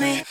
me.